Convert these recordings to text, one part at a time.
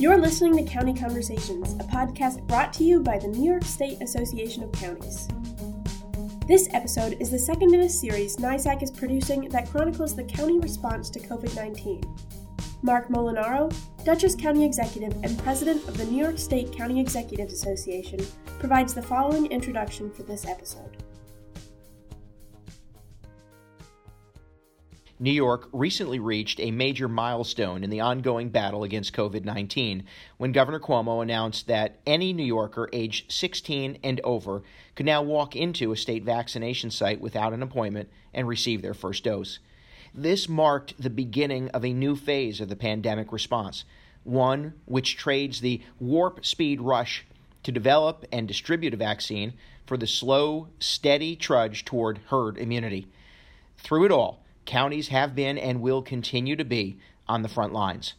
You're listening to County Conversations, a podcast brought to you by the New York State Association of Counties. This episode is the second in a series NYSAC is producing that chronicles the county response to COVID 19. Marc Molinaro, Dutchess County Executive and President of the New York State County Executives Association, provides the following introduction for this episode. New York recently reached a major milestone in the ongoing battle against COVID 19 when Governor Cuomo announced that any New Yorker aged 16 and over could now walk into a state vaccination site without an appointment and receive their first dose. This marked the beginning of a new phase of the pandemic response, one which trades the warp speed rush to develop and distribute a vaccine for the slow, steady trudge toward herd immunity. Through it all, counties have been and will continue to be on the front lines.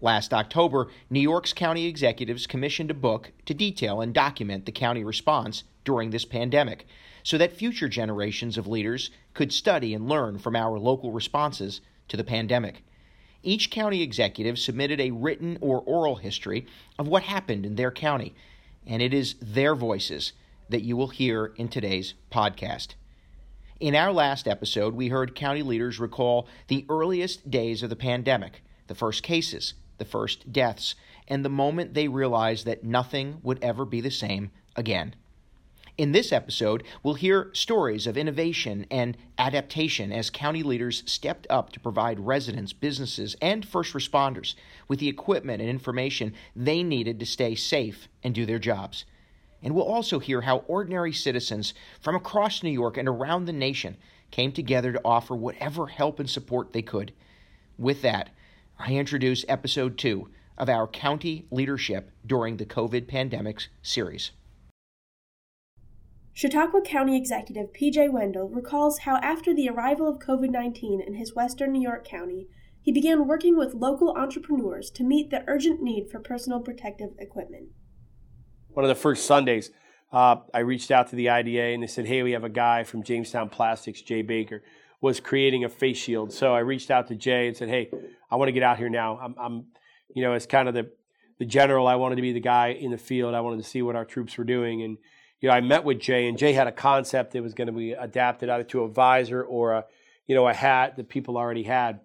Last October, New York's county executives commissioned a book to detail and document the county response during this pandemic so that future generations of leaders could study and learn from our local responses to the pandemic. Each county executive submitted a written or oral history of what happened in their county, and it is their voices that you will hear in today's podcast. In our last episode, we heard county leaders recall the earliest days of the pandemic, the first cases, the first deaths, and the moment they realized that nothing would ever be the same again. In this episode, we'll hear stories of innovation and adaptation as county leaders stepped up to provide residents, businesses, and first responders with the equipment and information they needed to stay safe and do their jobs. And we'll also hear how ordinary citizens from across New York and around the nation came together to offer whatever help and support they could. With that, I introduce episode two of our county leadership during the COVID pandemic series. Chautauqua County Executive PJ Wendel recalls how, after the arrival of COVID 19 in his western New York county, he began working with local entrepreneurs to meet the urgent need for personal protective equipment one of the first Sundays, uh, I reached out to the IDA and they said, "Hey, we have a guy from Jamestown Plastics, Jay Baker, was creating a face shield." So I reached out to Jay and said, "Hey, I want to get out here now. I'm, I'm, you know, as kind of the the general, I wanted to be the guy in the field. I wanted to see what our troops were doing, and you know, I met with Jay, and Jay had a concept that was going to be adapted either to a visor or a, you know, a hat that people already had.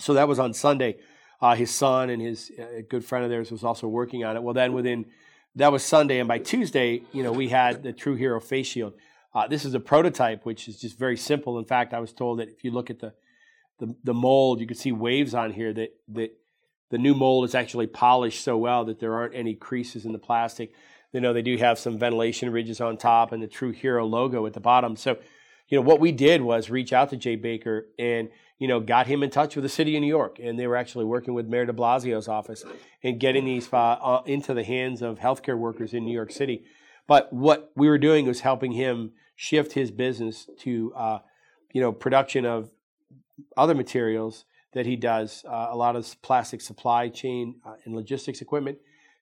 So that was on Sunday. Uh, his son and his uh, good friend of theirs was also working on it. Well, then within that was Sunday, and by Tuesday, you know, we had the True Hero face shield. Uh, this is a prototype, which is just very simple. In fact, I was told that if you look at the the, the mold, you can see waves on here that that the new mold is actually polished so well that there aren't any creases in the plastic. You know, they do have some ventilation ridges on top and the True Hero logo at the bottom. So, you know, what we did was reach out to Jay Baker and you know, got him in touch with the city of New York, and they were actually working with Mayor De Blasio's office and getting these uh, uh, into the hands of healthcare workers in New York City. But what we were doing was helping him shift his business to, uh, you know, production of other materials that he does, uh, a lot of plastic supply chain uh, and logistics equipment,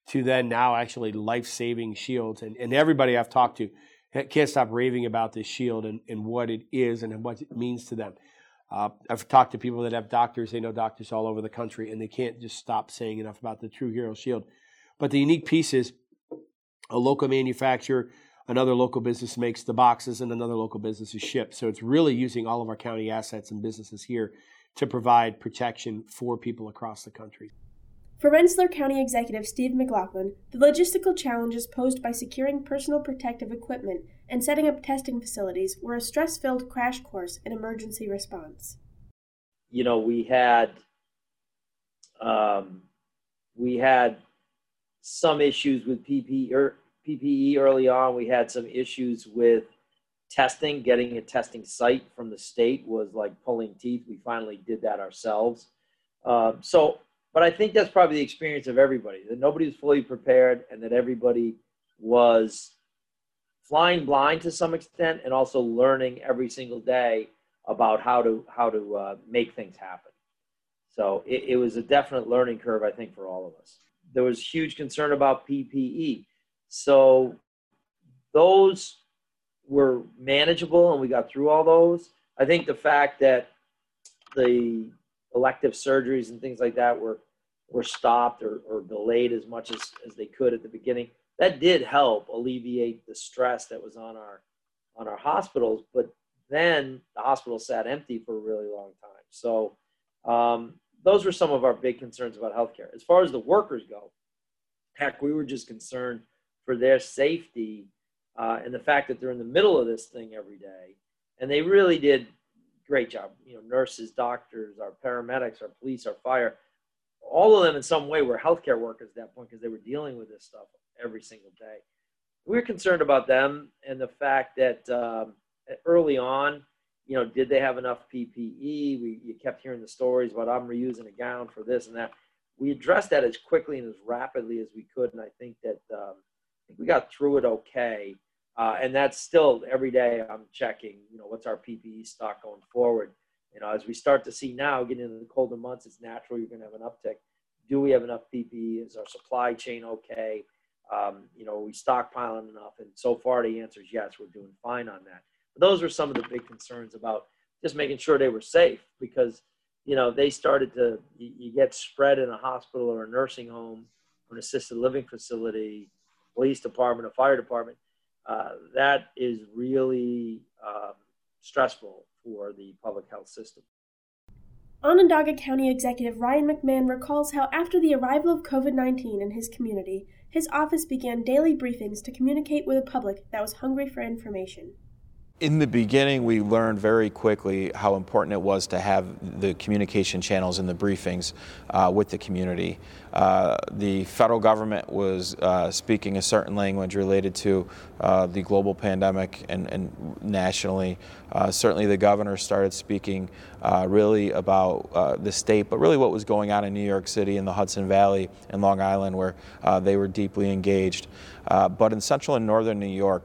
to then now actually life-saving shields. And, and everybody I've talked to can't stop raving about this shield and, and what it is and what it means to them. Uh, I've talked to people that have doctors, they know doctors all over the country, and they can't just stop saying enough about the True Hero Shield. But the unique piece is a local manufacturer, another local business makes the boxes, and another local business is shipped. So it's really using all of our county assets and businesses here to provide protection for people across the country. For Rensselaer County Executive Steve McLaughlin, the logistical challenges posed by securing personal protective equipment and setting up testing facilities were a stress filled crash course in emergency response. You know, we had um, we had some issues with PPE, er, PPE early on. We had some issues with testing. Getting a testing site from the state was like pulling teeth. We finally did that ourselves. Um, so but I think that's probably the experience of everybody that nobody was fully prepared and that everybody was flying blind to some extent and also learning every single day about how to how to uh, make things happen. So it, it was a definite learning curve, I think, for all of us. There was huge concern about PPE. So those were manageable and we got through all those. I think the fact that the elective surgeries and things like that were were stopped or, or delayed as much as, as they could at the beginning. That did help alleviate the stress that was on our on our hospitals. But then the hospital sat empty for a really long time. So um, those were some of our big concerns about healthcare. As far as the workers go, heck, we were just concerned for their safety uh, and the fact that they're in the middle of this thing every day. And they really did great job. You know, nurses, doctors, our paramedics, our police, our fire, all of them in some way were healthcare workers at that point because they were dealing with this stuff every single day. We were concerned about them and the fact that um, early on, you know, did they have enough PPE? We you kept hearing the stories about I'm reusing a gown for this and that. We addressed that as quickly and as rapidly as we could, and I think that um, I think we got through it okay. Uh, and that's still every day I'm checking, you know, what's our PPE stock going forward. You know, as we start to see now, getting into the colder months, it's natural you're going to have an uptick. Do we have enough PPE? Is our supply chain okay? Um, you know, we stockpiling enough? And so far, the answer is yes, we're doing fine on that. But those were some of the big concerns about just making sure they were safe because, you know, they started to, you, you get spread in a hospital or a nursing home or an assisted living facility, police department, a fire department uh, that is really um, stressful for the public health system. Onondaga County Executive Ryan McMahon recalls how, after the arrival of COVID 19 in his community, his office began daily briefings to communicate with a public that was hungry for information. In the beginning, we learned very quickly how important it was to have the communication channels and the briefings uh, with the community. Uh, the federal government was uh, speaking a certain language related to uh, the global pandemic and, and nationally. Uh, certainly, the governor started speaking uh, really about the state, but really what was going on in New York City, in the Hudson Valley, and Long Island, where they were deeply engaged. but in central and northern New York,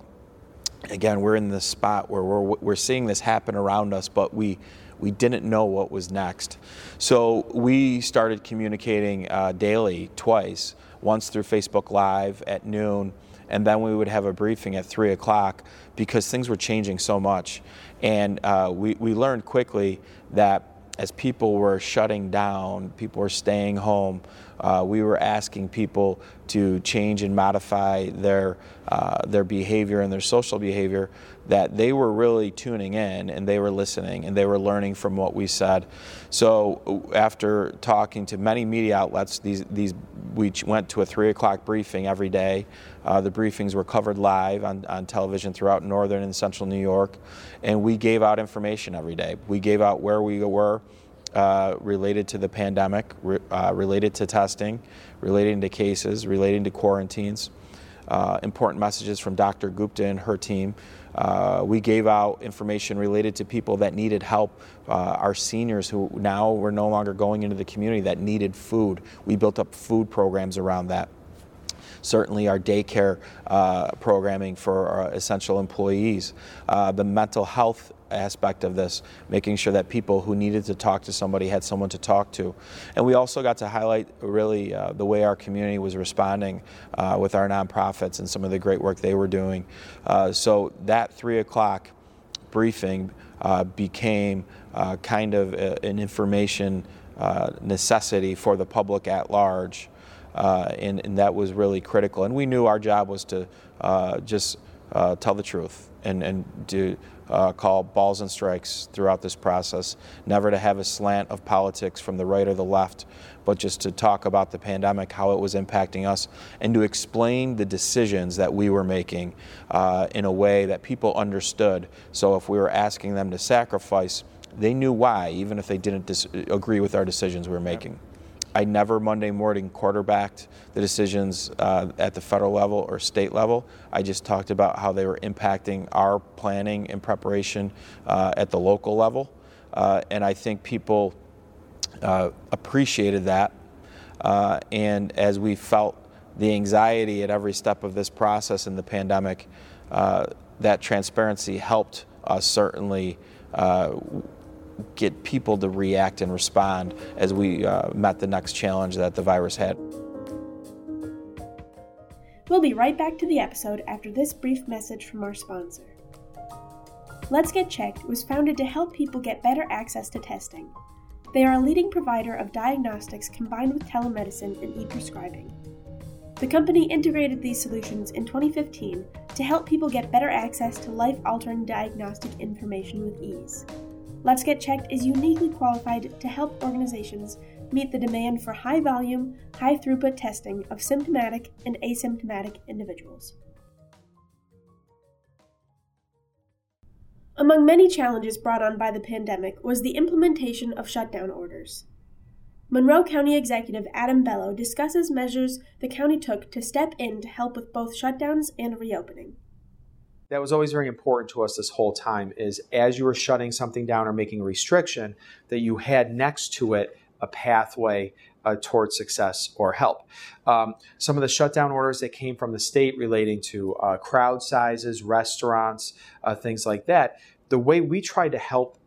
again, we're in this spot where we're, we're seeing this happen around us, but we, we didn't know what was next. So we started communicating uh, daily, twice, once through Facebook Live at noon, and then we would have a briefing at 3 o'clock because things were changing so much. And uh, we, we learned quickly that as people were shutting down, people were staying home, uh, we were asking people to change and modify their, uh, their behavior and their social behavior, that they were really tuning in and they were listening and they were learning from what we said. So after talking to many media outlets, these, these, we went to a three o'clock briefing every day. Uh, the briefings were covered live on, on television throughout northern and central New York, and we gave out information every day. We gave out where we were, uh, related to the pandemic, re, uh, related to testing, relating to cases, relating to quarantines. Uh, important messages from Dr. Gupta and her team. Uh, we gave out information related to people that needed help, uh, our seniors who now were no longer going into the community that needed food. We built up food programs around that certainly our daycare uh, programming for our essential employees, uh, the mental health aspect of this, making sure that people who needed to talk to somebody had someone to talk to. And we also got to highlight really uh, the way our community was responding uh, with our nonprofits and some of the great work they were doing. Uh, so that three o'clock briefing uh, became uh, kind of a, an information uh, necessity for the public at large. And, and, that was really critical. And we knew our job was to just tell the truth and, and do uh, call balls and strikes throughout this process, never to have a slant of politics from the right or the left, but just to talk about the pandemic, how it was impacting us, and to explain the decisions that we were making uh, in a way that people understood. So if we were asking them to sacrifice, they knew why, even if they didn't dis- agree with our decisions we were making. I never Monday morning quarterbacked the decisions uh, at the federal level or state level. I just talked about how they were impacting our planning and preparation uh, at the local level. Uh, and I think people uh, appreciated that. Uh, and as we felt the anxiety at every step of this process in the pandemic, uh, that transparency helped us certainly get people to react and respond as we uh, met the next challenge that the virus had. We'll be right back to the episode after this brief message from our sponsor. LetsGetChecked was founded to help people get better access to testing. They are a leading provider of diagnostics combined with telemedicine and e prescribing. The company integrated these solutions in 2015 to help people get better access to life altering diagnostic information with ease. LetsGetChecked is uniquely qualified to help organizations meet the demand for high volume, high throughput testing of symptomatic and asymptomatic individuals. Among many challenges brought on by the pandemic was the implementation of shutdown orders. Monroe County Executive Adam Bello discusses measures the county took to step in to help with both shutdowns and reopening. That was always very important to us this whole time is as you were shutting something down or making a restriction that you had next to it a pathway uh, towards success or help. Um, some of the shutdown orders that came from the state relating to uh, crowd sizes, restaurants, uh, things like that, the way we tried to help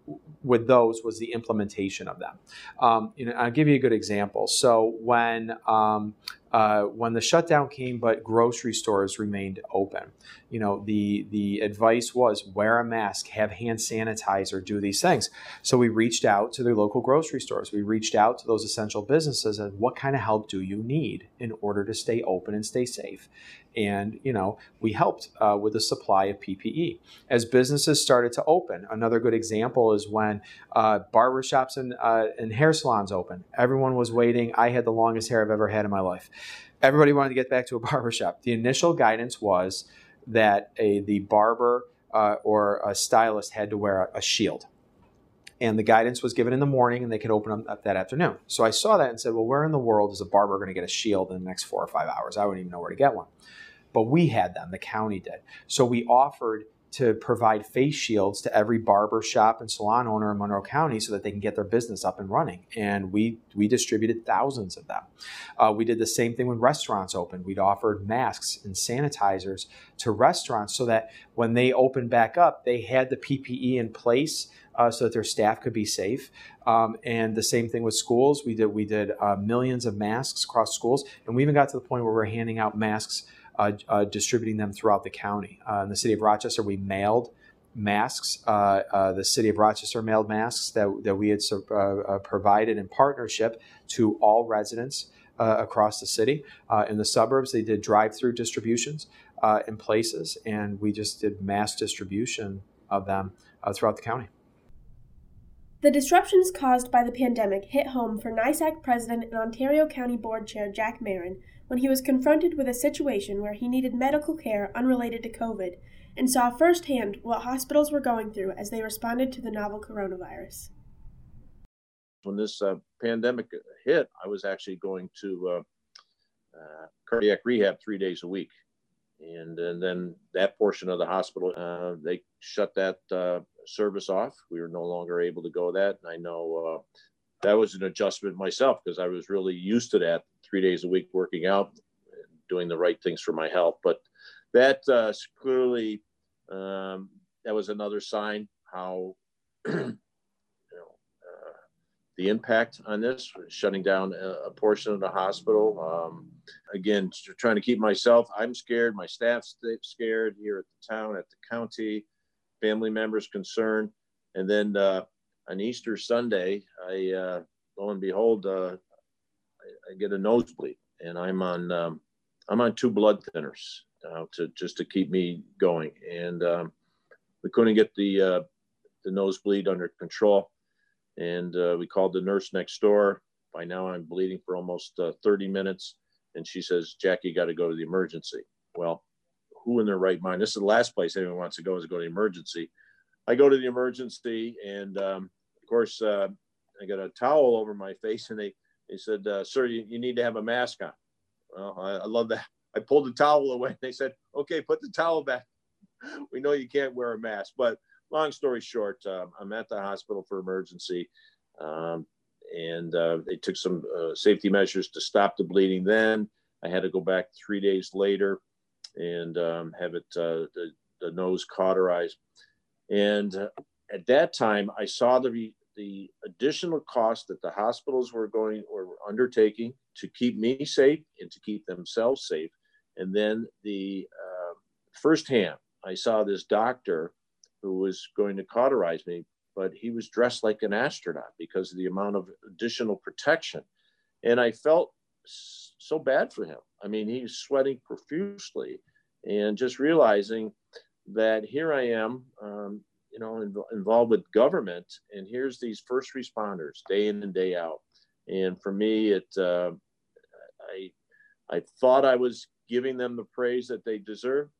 with those was the implementation of them. Um, you know, I'll give you a good example. So when um, uh, when the shutdown came, but grocery stores remained open. You know, the the advice was wear a mask, have hand sanitizer, do these things. So we reached out to the local grocery stores. We reached out to those essential businesses and what kind of help do you need in order to stay open and stay safe? And you know, we helped uh, with the supply of PPE as businesses started to open. Another good example is when uh, barbershops and uh, and hair salons opened. Everyone was waiting. I had the longest hair I've ever had in my life everybody wanted to get back to a barbershop. The initial guidance was that a, the barber uh, or a stylist had to wear a, a, shield. And the guidance was given in the morning and they could open up that afternoon. So I saw that and said, well, where in the world is a barber going to get a shield in the next four or five hours? I wouldn't even know where to get one. But we had them, the county did. So we offered to provide face shields to every barber shop and salon owner in Monroe County so that they can get their business up and running. And we we distributed thousands of them. Uh, we did the same thing when restaurants opened. We'd offered masks and sanitizers to restaurants so that when they opened back up, they had the PPE in place. Uh, so that their staff could be safe, um, and the same thing with schools. We did we did uh, millions of masks across schools, and we even got to the point where we're handing out masks distributing them throughout the county. Uh, in the city of Rochester, we mailed masks. Uh, uh, the city of Rochester mailed masks that, that we had uh, provided in partnership to all residents across the city. in the suburbs, they did drive-through distributions in places, and we just did mass distribution of them throughout the county. The disruptions caused by the pandemic hit home for NYSAC President and Ontario County Board Chair Jack Marren when he was confronted with a situation where he needed medical care unrelated to COVID and saw firsthand what hospitals were going through as they responded to the novel coronavirus. When this uh, pandemic hit, I was actually going to uh, uh, cardiac rehab three days a week. And, and then that portion of the hospital, uh, they shut that uh, service off. We were no longer able to go that. And I know uh, that was an adjustment myself because I was really used to that three days a week working out, doing the right things for my health. But that uh, clearly, um, that was another sign how, you know, uh, the impact on this, shutting down a, a portion of the hospital. Um, again, trying to keep myself, I'm scared, my staff's scared here at the town, at the county, family members concerned. And then uh, on Easter Sunday, I, uh, lo and behold, uh, I get a nosebleed, and I'm on um, I'm on two blood thinners uh, to just to keep me going, and um, we couldn't get the uh, the nosebleed under control, and uh, we called the nurse next door. By now, I'm bleeding for almost uh, 30 minutes, and she says, "Jackie, got to go to the emergency." Well, who in their right mind? This is the last place anyone wants to go is to go to the emergency. I go to the emergency, and um, of course, uh, I got a towel over my face, and they he said, uh, "Sir, you, you need to have a mask on." Well, I, I love that. I pulled the towel away. They said, "Okay, put the towel back." we know you can't wear a mask, but long story short, uh, I'm at the hospital for emergency, um, and uh, they took some uh, safety measures to stop the bleeding. Then I had to go back three days later and um, have it uh, the, the nose cauterized. And uh, at that time, I saw the the additional cost that the hospitals were going or were undertaking to keep me safe and to keep themselves safe. And then the uh, firsthand, I saw this doctor who was going to cauterize me but he was dressed like an astronaut because of the amount of additional protection. And I felt so bad for him. I mean, he's sweating profusely and just realizing that here I am, um, you know, involved with government, and here's these first responders day in and day out. And for me, it, uh, I, I thought I was giving them the praise that they deserve,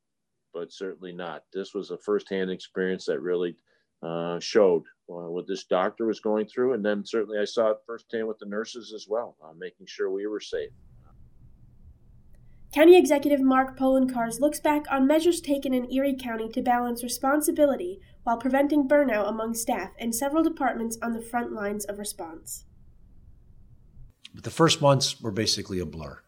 but certainly not. This was a firsthand experience that really uh, showed uh, what this doctor was going through. And then certainly I saw it firsthand with the nurses as well, uh, making sure we were safe. County Executive Mark Poloncarz looks back on measures taken in Erie County to balance responsibility while preventing burnout among staff in several departments on the front lines of response. But the first months were basically a blur.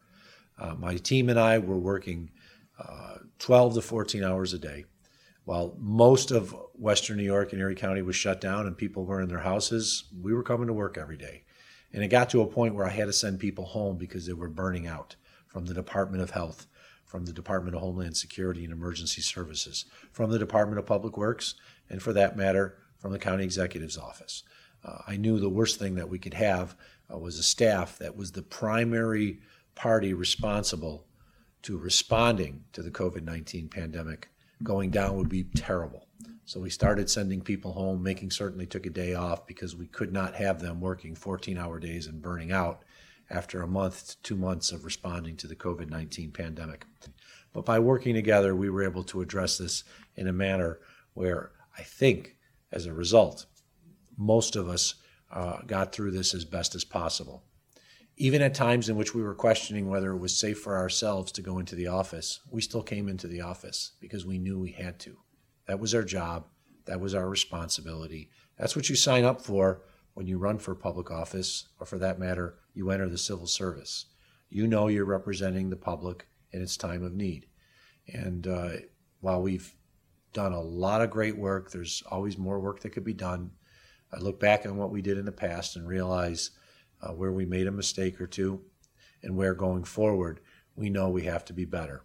Uh, my team and I were working uh, 12 to 14 hours a day. While most of Western New York and Erie County was shut down and people were in their houses, we were coming to work every day. And it got to a point where I had to send people home because they were burning out from the Department of Health, from the Department of Homeland Security and Emergency Services, from the Department of Public Works, and for that matter, from the County Executive's Office. Uh, I knew the worst thing that we could have uh, was a staff that was the primary party responsible to responding to the COVID 19 pandemic going down would be terrible. So we started sending people home, making certain they took a day off because we could not have them working 14 hour days and burning out after a month to two months of responding to the COVID 19 pandemic. But by working together, we were able to address this in a manner where I think, as a result, most of us uh, got through this as best as possible. Even at times in which we were questioning whether it was safe for ourselves to go into the office, we still came into the office because we knew we had to. That was our job. That was our responsibility. That's what you sign up for when you run for public office, or for that matter, you enter the civil service. You know you're representing the public in its time of need. And uh, while we've done a lot of great work, there's always more work that could be done. I look back on what we did in the past and realize uh, where we made a mistake or two, and where going forward we know we have to be better.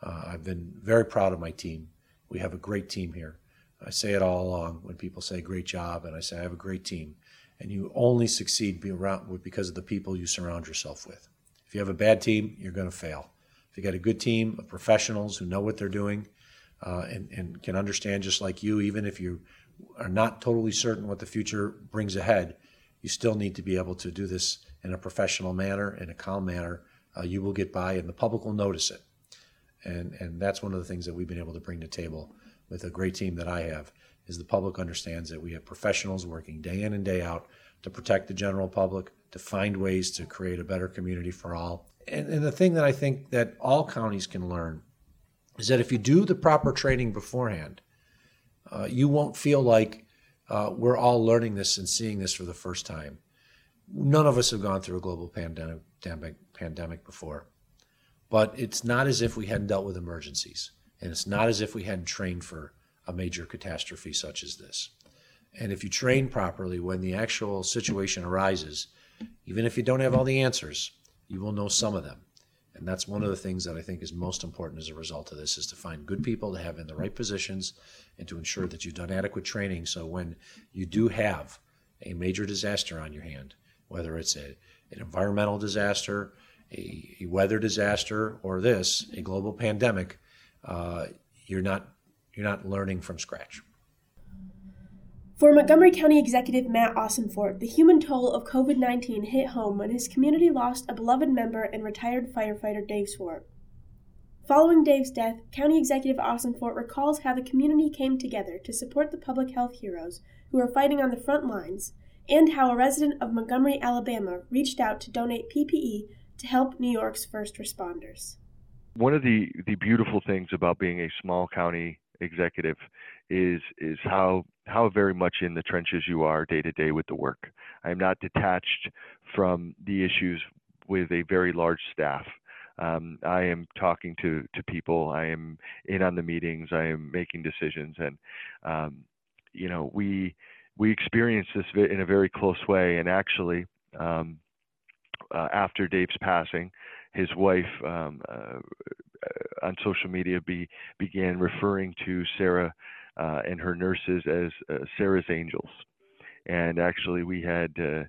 Uh, I've been very proud of my team. We have a great team here. I say it all along when people say great job, and I say I have a great team. And you only succeed because of the people you surround yourself with. If you have a bad team, you're going to fail. If you got a good team of professionals who know what they're doing uh, and, and can understand just like you, even if you are not totally certain what the future brings ahead, you still need to be able to do this in a professional manner, in a calm manner. Uh, you will get by, and the public will notice it. And and that's one of the things that we've been able to bring to table with a great team that I have is the public understands that we have professionals working day in and day out to protect the general public, to find ways to create a better community for all. And, and the thing that I think that all counties can learn is that if you do the proper training beforehand, uh, you won't feel like uh, we're all learning this and seeing this for the first time. None of us have gone through a global pandemic, pandemic before, but it's not as if we hadn't dealt with emergencies, and it's not as if we hadn't trained for a major catastrophe such as this. And if you train properly when the actual situation arises, even if you don't have all the answers, you will know some of them. And that's one of the things that I think is most important as a result of this is to find good people to have in the right positions and to ensure that you've done adequate training so when you do have a major disaster on your hand, whether it's a, an environmental disaster, a, a weather disaster, or this, a global pandemic, uh, you're not you're not learning from scratch. For Montgomery County Executive Matt Ossenfort, the human toll of COVID 19 hit home when his community lost a beloved member and retired firefighter Dave Swart. Following Dave's death, County Executive Ossenfort recalls how the community came together to support the public health heroes who are fighting on the front lines, and how a resident of Montgomery, Alabama, reached out to donate PPE to help New York's first responders. One of the, the beautiful things about being a small county executive is is how how very much in the trenches you are day to day with the work. I am not detached from the issues with a very large staff. Um, I am talking to to people. I am in on the meetings. I am making decisions, and um, you know we we experienced this in a very close way. And actually, um, uh, after Dave's passing, his wife um, uh, on social media be, began referring to Sarah uh, and her nurses as uh, Sarah's angels. and actually we had uh,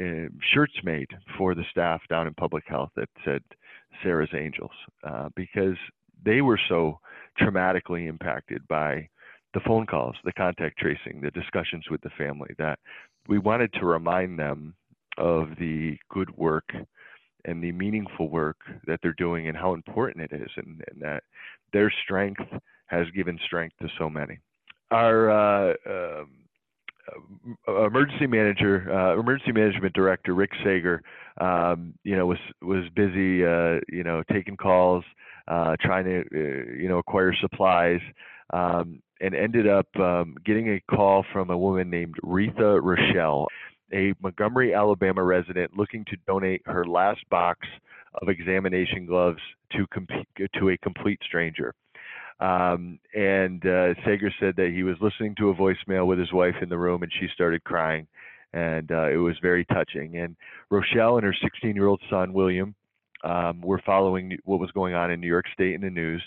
uh, shirts made for the staff down in public health that said Sarah's Angels uh, because they were so traumatically impacted by the phone calls, the contact tracing, the discussions with the family that we wanted to remind them of the good work and the meaningful work that they're doing and how important it is and, and that their strength has given strength to so many. Our uh, um, uh, emergency manager, uh, emergency management director Rick Sager, um, you know, was was busy, uh, you know, taking calls, uh, trying to, uh, you know, acquire supplies, um, and ended up um, getting a call from a woman named Retha Rochelle, a Montgomery, Alabama resident looking to donate her last box of examination gloves to comp- to a complete stranger. Um, and uh, Sager said that he was listening to a voicemail with his wife in the room, and she started crying, and uh, it was very touching. And Rochelle and her 16-year-old son William um, were following what was going on in New York State in the news,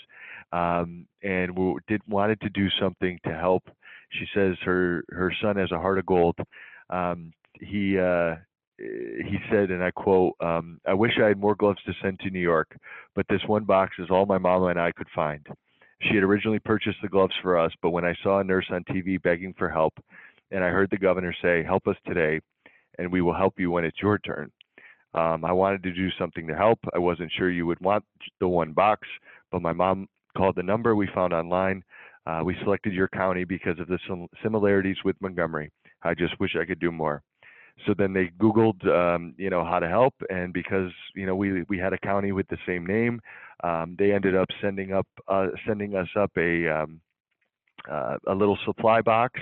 um, and we did wanted to do something to help. She says her her son has a heart of gold. Um, he uh, he said, and I quote, um, "I wish I had more gloves to send to New York, but this one box is all my mama and I could find." She had originally purchased the gloves for us, but when I saw a nurse on TV begging for help, and I heard the governor say, Help us today, and we will help you when it's your turn. Um, I wanted to do something to help. I wasn't sure you would want the one box, but my mom called the number we found online. Uh, we selected your county because of the similarities with Montgomery. I just wish I could do more. So then they Googled, um, you know, how to help, and because you know we we had a county with the same name, um, they ended up sending up uh, sending us up a um, uh, a little supply box.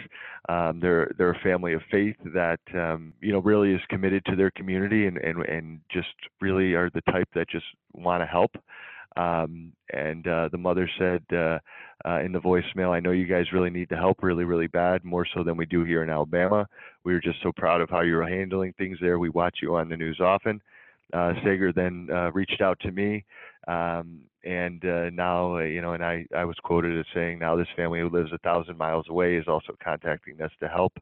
Um, they're they're a family of faith that um, you know really is committed to their community and and and just really are the type that just want to help. Um, and uh, the mother said uh, uh, in the voicemail, I know you guys really need the help really, really bad, more so than we do here in Alabama. We were just so proud of how you're handling things there. We watch you on the news often. Uh, Sager then uh, reached out to me, um, and uh, now, you know, and I, I was quoted as saying, now this family who lives a thousand miles away is also contacting us to help.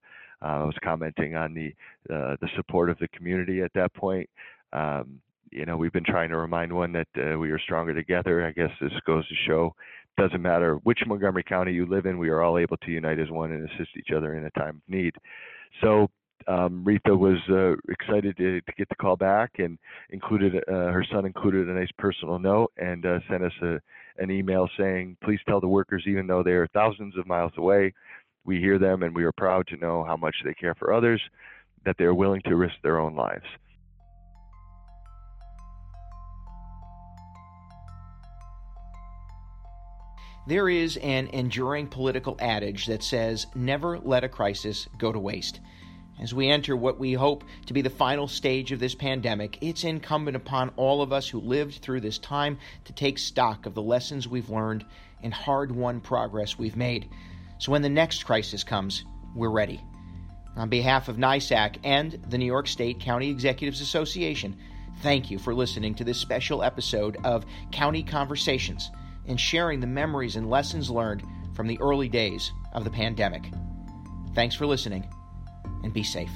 I was commenting on the the support of the community at that point. Um, you know, we've been trying to remind one that uh, we are stronger together. I guess this goes to show doesn't matter which Montgomery County you live in, we are all able to unite as one and assist each other in a time of need. So um, Retha was uh, excited to, to, get the call back and included uh, her son included a nice personal note and uh, sent us a, an email saying, "Please tell the workers, even though they are thousands of miles away, we hear them and we are proud to know how much they care for others, that they are willing to risk their own lives." There is an enduring political adage that says, never let a crisis go to waste. As we enter what we hope to be the final stage of this pandemic, it's incumbent upon all of us who lived through this time to take stock of the lessons we've learned and hard won progress we've made. So when the next crisis comes, we're ready. On behalf of NYSAC and the New York State County Executives Association, thank you for listening to this special episode of County Conversations and sharing the memories and lessons learned from the early days of the pandemic. Thanks for listening, and be safe.